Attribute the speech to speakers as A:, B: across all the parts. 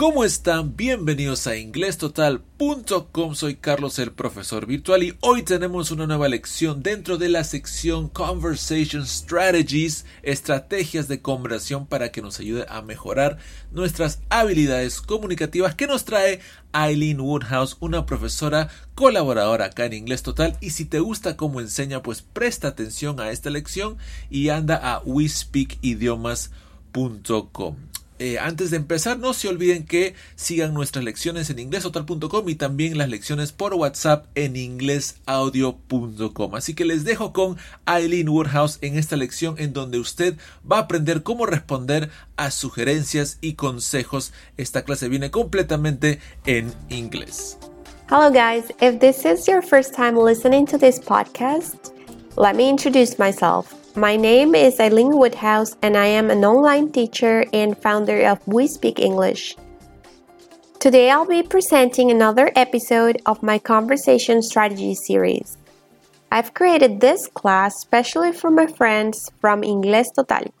A: ¿Cómo están? Bienvenidos a inglestotal.com. Soy Carlos, el profesor virtual, y hoy tenemos una nueva lección dentro de la sección Conversation Strategies, estrategias de conversación para que nos ayude a mejorar nuestras habilidades comunicativas que nos trae Eileen Woodhouse, una profesora colaboradora acá en Inglés Total. Y si te gusta cómo enseña, pues presta atención a esta lección y anda a WeSpeakIdiomas.com. Eh, antes de empezar, no se olviden que sigan nuestras lecciones en inglesotal.com y también las lecciones por WhatsApp en inglesaudio.com. Así que les dejo con Eileen Woodhouse en esta lección en donde usted va a aprender cómo responder a sugerencias y consejos. Esta clase viene completamente en inglés.
B: Hello, guys. If this is your first time listening to this podcast, let me introduce myself. My name is Eileen Woodhouse, and I am an online teacher and founder of We Speak English. Today, I'll be presenting another episode of my Conversation Strategy series. I've created this class specially for my friends from Inglés Total.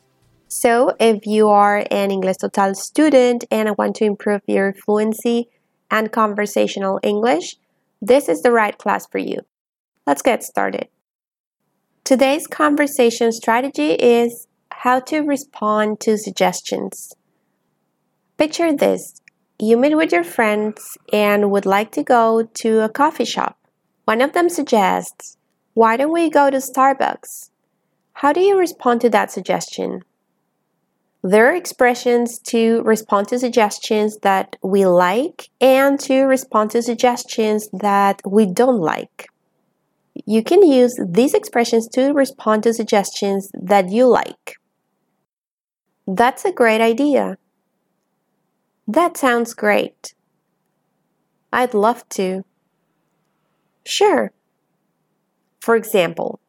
B: So, if you are an Inglés Total student and want to improve your fluency and conversational English, this is the right class for you. Let's get started. Today's conversation strategy is how to respond to suggestions. Picture this you meet with your friends and would like to go to a coffee shop. One of them suggests, Why don't we go to Starbucks? How do you respond to that suggestion? There are expressions to respond to suggestions that we like and to respond to suggestions that we don't like. You can use these expressions to respond to suggestions that you like. That's a great idea. That sounds great. I'd love to. Sure. For example,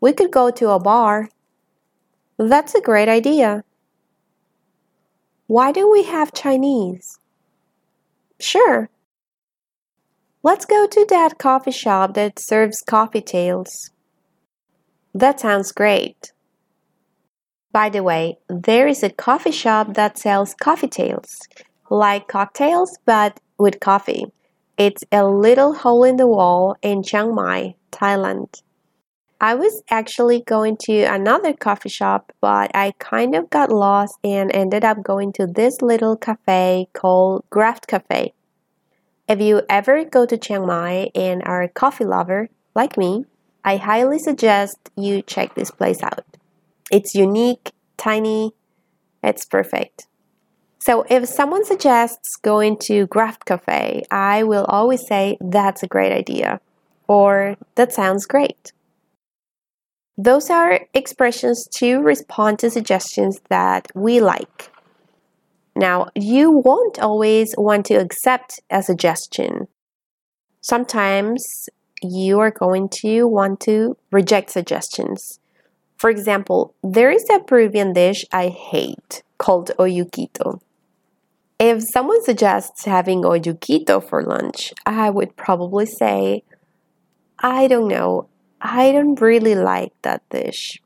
B: we could go to a bar. That's a great idea. Why don't we have Chinese? Sure. Let's go to that coffee shop that serves coffee tales. That sounds great. By the way, there is a coffee shop that sells coffee tales, like cocktails but with coffee. It's a little hole in the wall in Chiang Mai, Thailand. I was actually going to another coffee shop, but I kind of got lost and ended up going to this little cafe called Graft Cafe. If you ever go to Chiang Mai and are a coffee lover like me, I highly suggest you check this place out. It's unique, tiny, it's perfect. So if someone suggests going to Graft Cafe, I will always say that's a great idea or that sounds great. Those are expressions to respond to suggestions that we like. Now, you won't always want to accept a suggestion. Sometimes you are going to want to reject suggestions. For example, there is a Peruvian dish I hate called olluquito. If someone suggests having olluquito for lunch, I would probably say, I don't know, I don't really like that dish.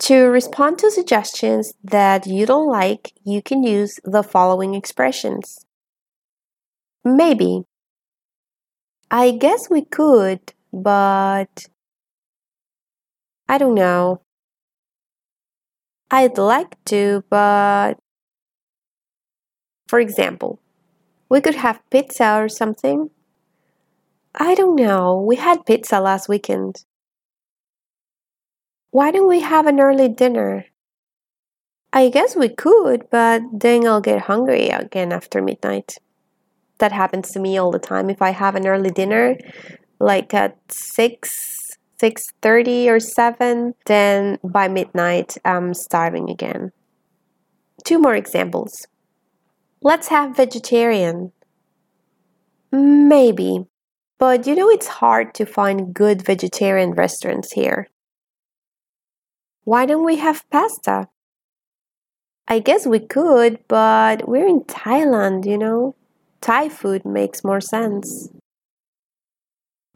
B: To respond to suggestions that you don't like, you can use the following expressions. Maybe. I guess we could, but I don't know. I'd like to, but for example, we could have pizza or something. I don't know. We had pizza last weekend. Why don't we have an early dinner? I guess we could, but then I'll get hungry again after midnight. That happens to me all the time. If I have an early dinner, like at 6, 6.30 or 7, then by midnight I'm starving again. Two more examples. Let's have vegetarian. Maybe. But you know, it's hard to find good vegetarian restaurants here. Why don't we have pasta? I guess we could, but we're in Thailand, you know? Thai food makes more sense.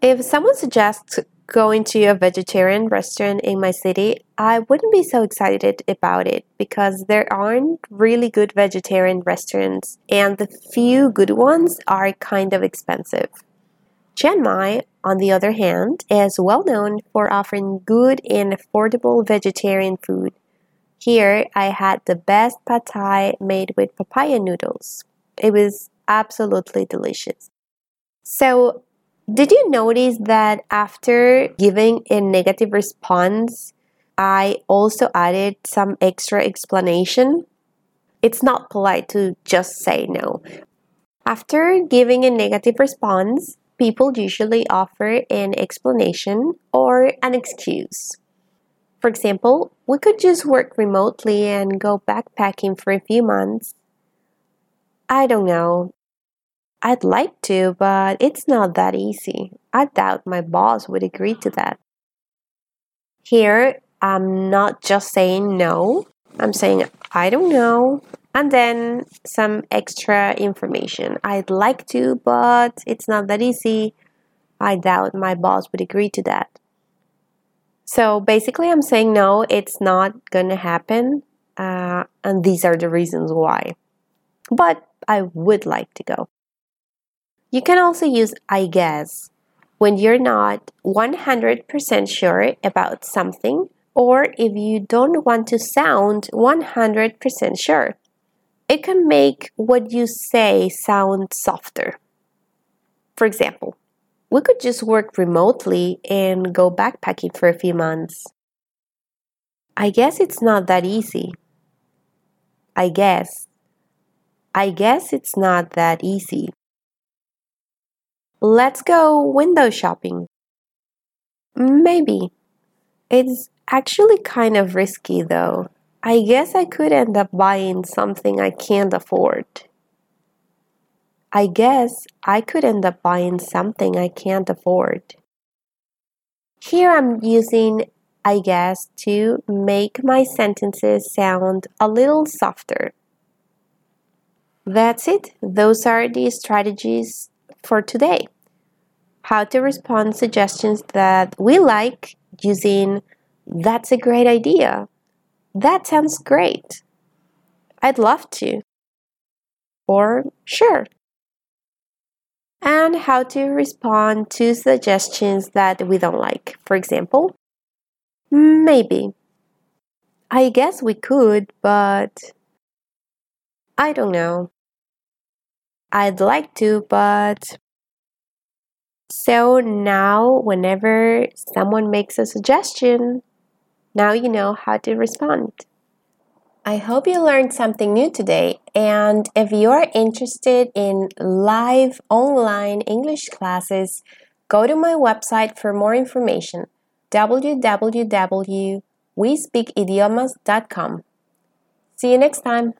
B: If someone suggests going to a vegetarian restaurant in my city, I wouldn't be so excited about it because there aren't really good vegetarian restaurants, and the few good ones are kind of expensive. Chiang Mai, on the other hand, is well known for offering good and affordable vegetarian food. Here, I had the best pad thai made with papaya noodles. It was absolutely delicious. So, did you notice that after giving a negative response, I also added some extra explanation? It's not polite to just say no. After giving a negative response, people usually offer an explanation or an excuse. For example, we could just work remotely and go backpacking for a few months. I don't know. I'd like to, but it's not that easy. I doubt my boss would agree to that. Here, I'm not just saying no, I'm saying I don't know, and then some extra information. I'd like to, but it's not that easy. I doubt my boss would agree to that. So basically, I'm saying no, it's not gonna happen, uh, and these are the reasons why. But I would like to go. You can also use I guess when you're not 100% sure about something or if you don't want to sound 100% sure. It can make what you say sound softer. For example, we could just work remotely and go backpacking for a few months. I guess it's not that easy. I guess. I guess it's not that easy. Let's go window shopping. Maybe. It's actually kind of risky though. I guess I could end up buying something I can't afford. I guess I could end up buying something I can't afford. Here I'm using I guess to make my sentences sound a little softer. That's it. Those are the strategies for today. How to respond suggestions that we like using that's a great idea. That sounds great. I'd love to. Or sure and how to respond to suggestions that we don't like. For example, maybe. I guess we could, but I don't know. I'd like to, but. So now, whenever someone makes a suggestion, now you know how to respond. I hope you learned something new today. And if you are interested in live online English classes, go to my website for more information www.wespeakidiomas.com. See you next time.